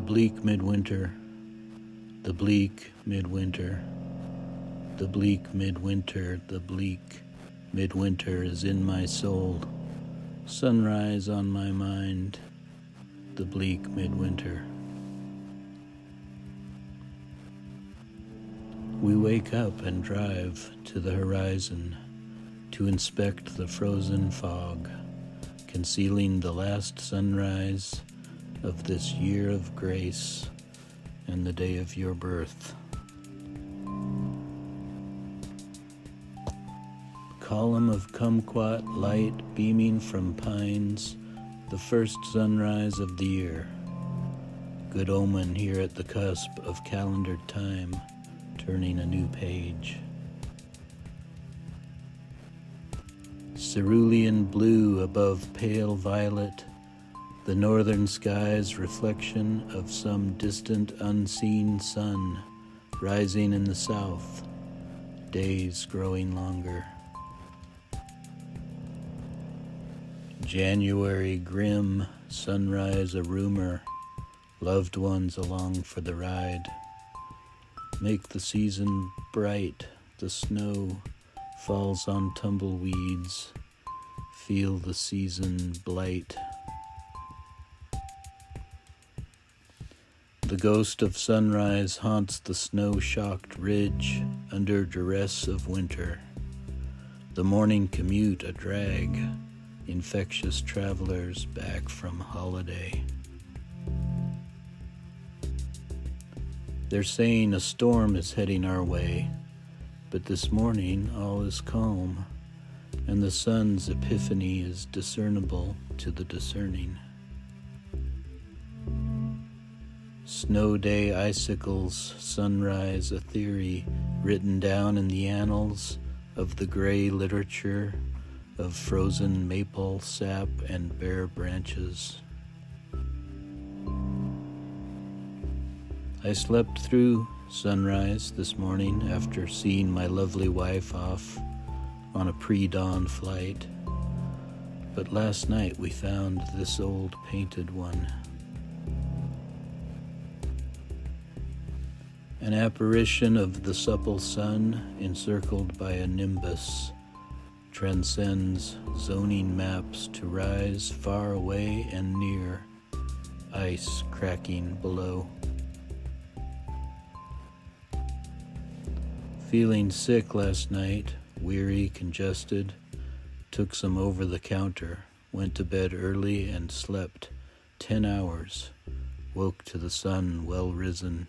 bleak midwinter, the bleak midwinter, the bleak midwinter, the bleak midwinter is in my soul, sunrise on my mind, the bleak midwinter. We wake up and drive to the horizon to inspect the frozen fog, concealing the last sunrise of this year of grace and the day of your birth. Column of kumquat light beaming from pines, the first sunrise of the year. Good omen here at the cusp of calendared time turning a new page. Cerulean blue above pale violet, the northern sky's reflection of some distant unseen sun rising in the south, days growing longer. January grim, sunrise a rumor, loved ones along for the ride. Make the season bright, the snow falls on tumbleweeds. Feel the season blight. The ghost of sunrise haunts the snow shocked ridge under duress of winter. The morning commute a drag, infectious travelers back from holiday. They're saying a storm is heading our way, but this morning all is calm, and the sun's epiphany is discernible to the discerning. Snow day icicles, sunrise, a theory written down in the annals of the gray literature of frozen maple sap and bare branches. I slept through sunrise this morning after seeing my lovely wife off on a pre dawn flight. But last night we found this old painted one. An apparition of the supple sun encircled by a nimbus transcends zoning maps to rise far away and near, ice cracking below. Feeling sick last night, weary, congested, took some over the counter, went to bed early and slept ten hours, woke to the sun well risen.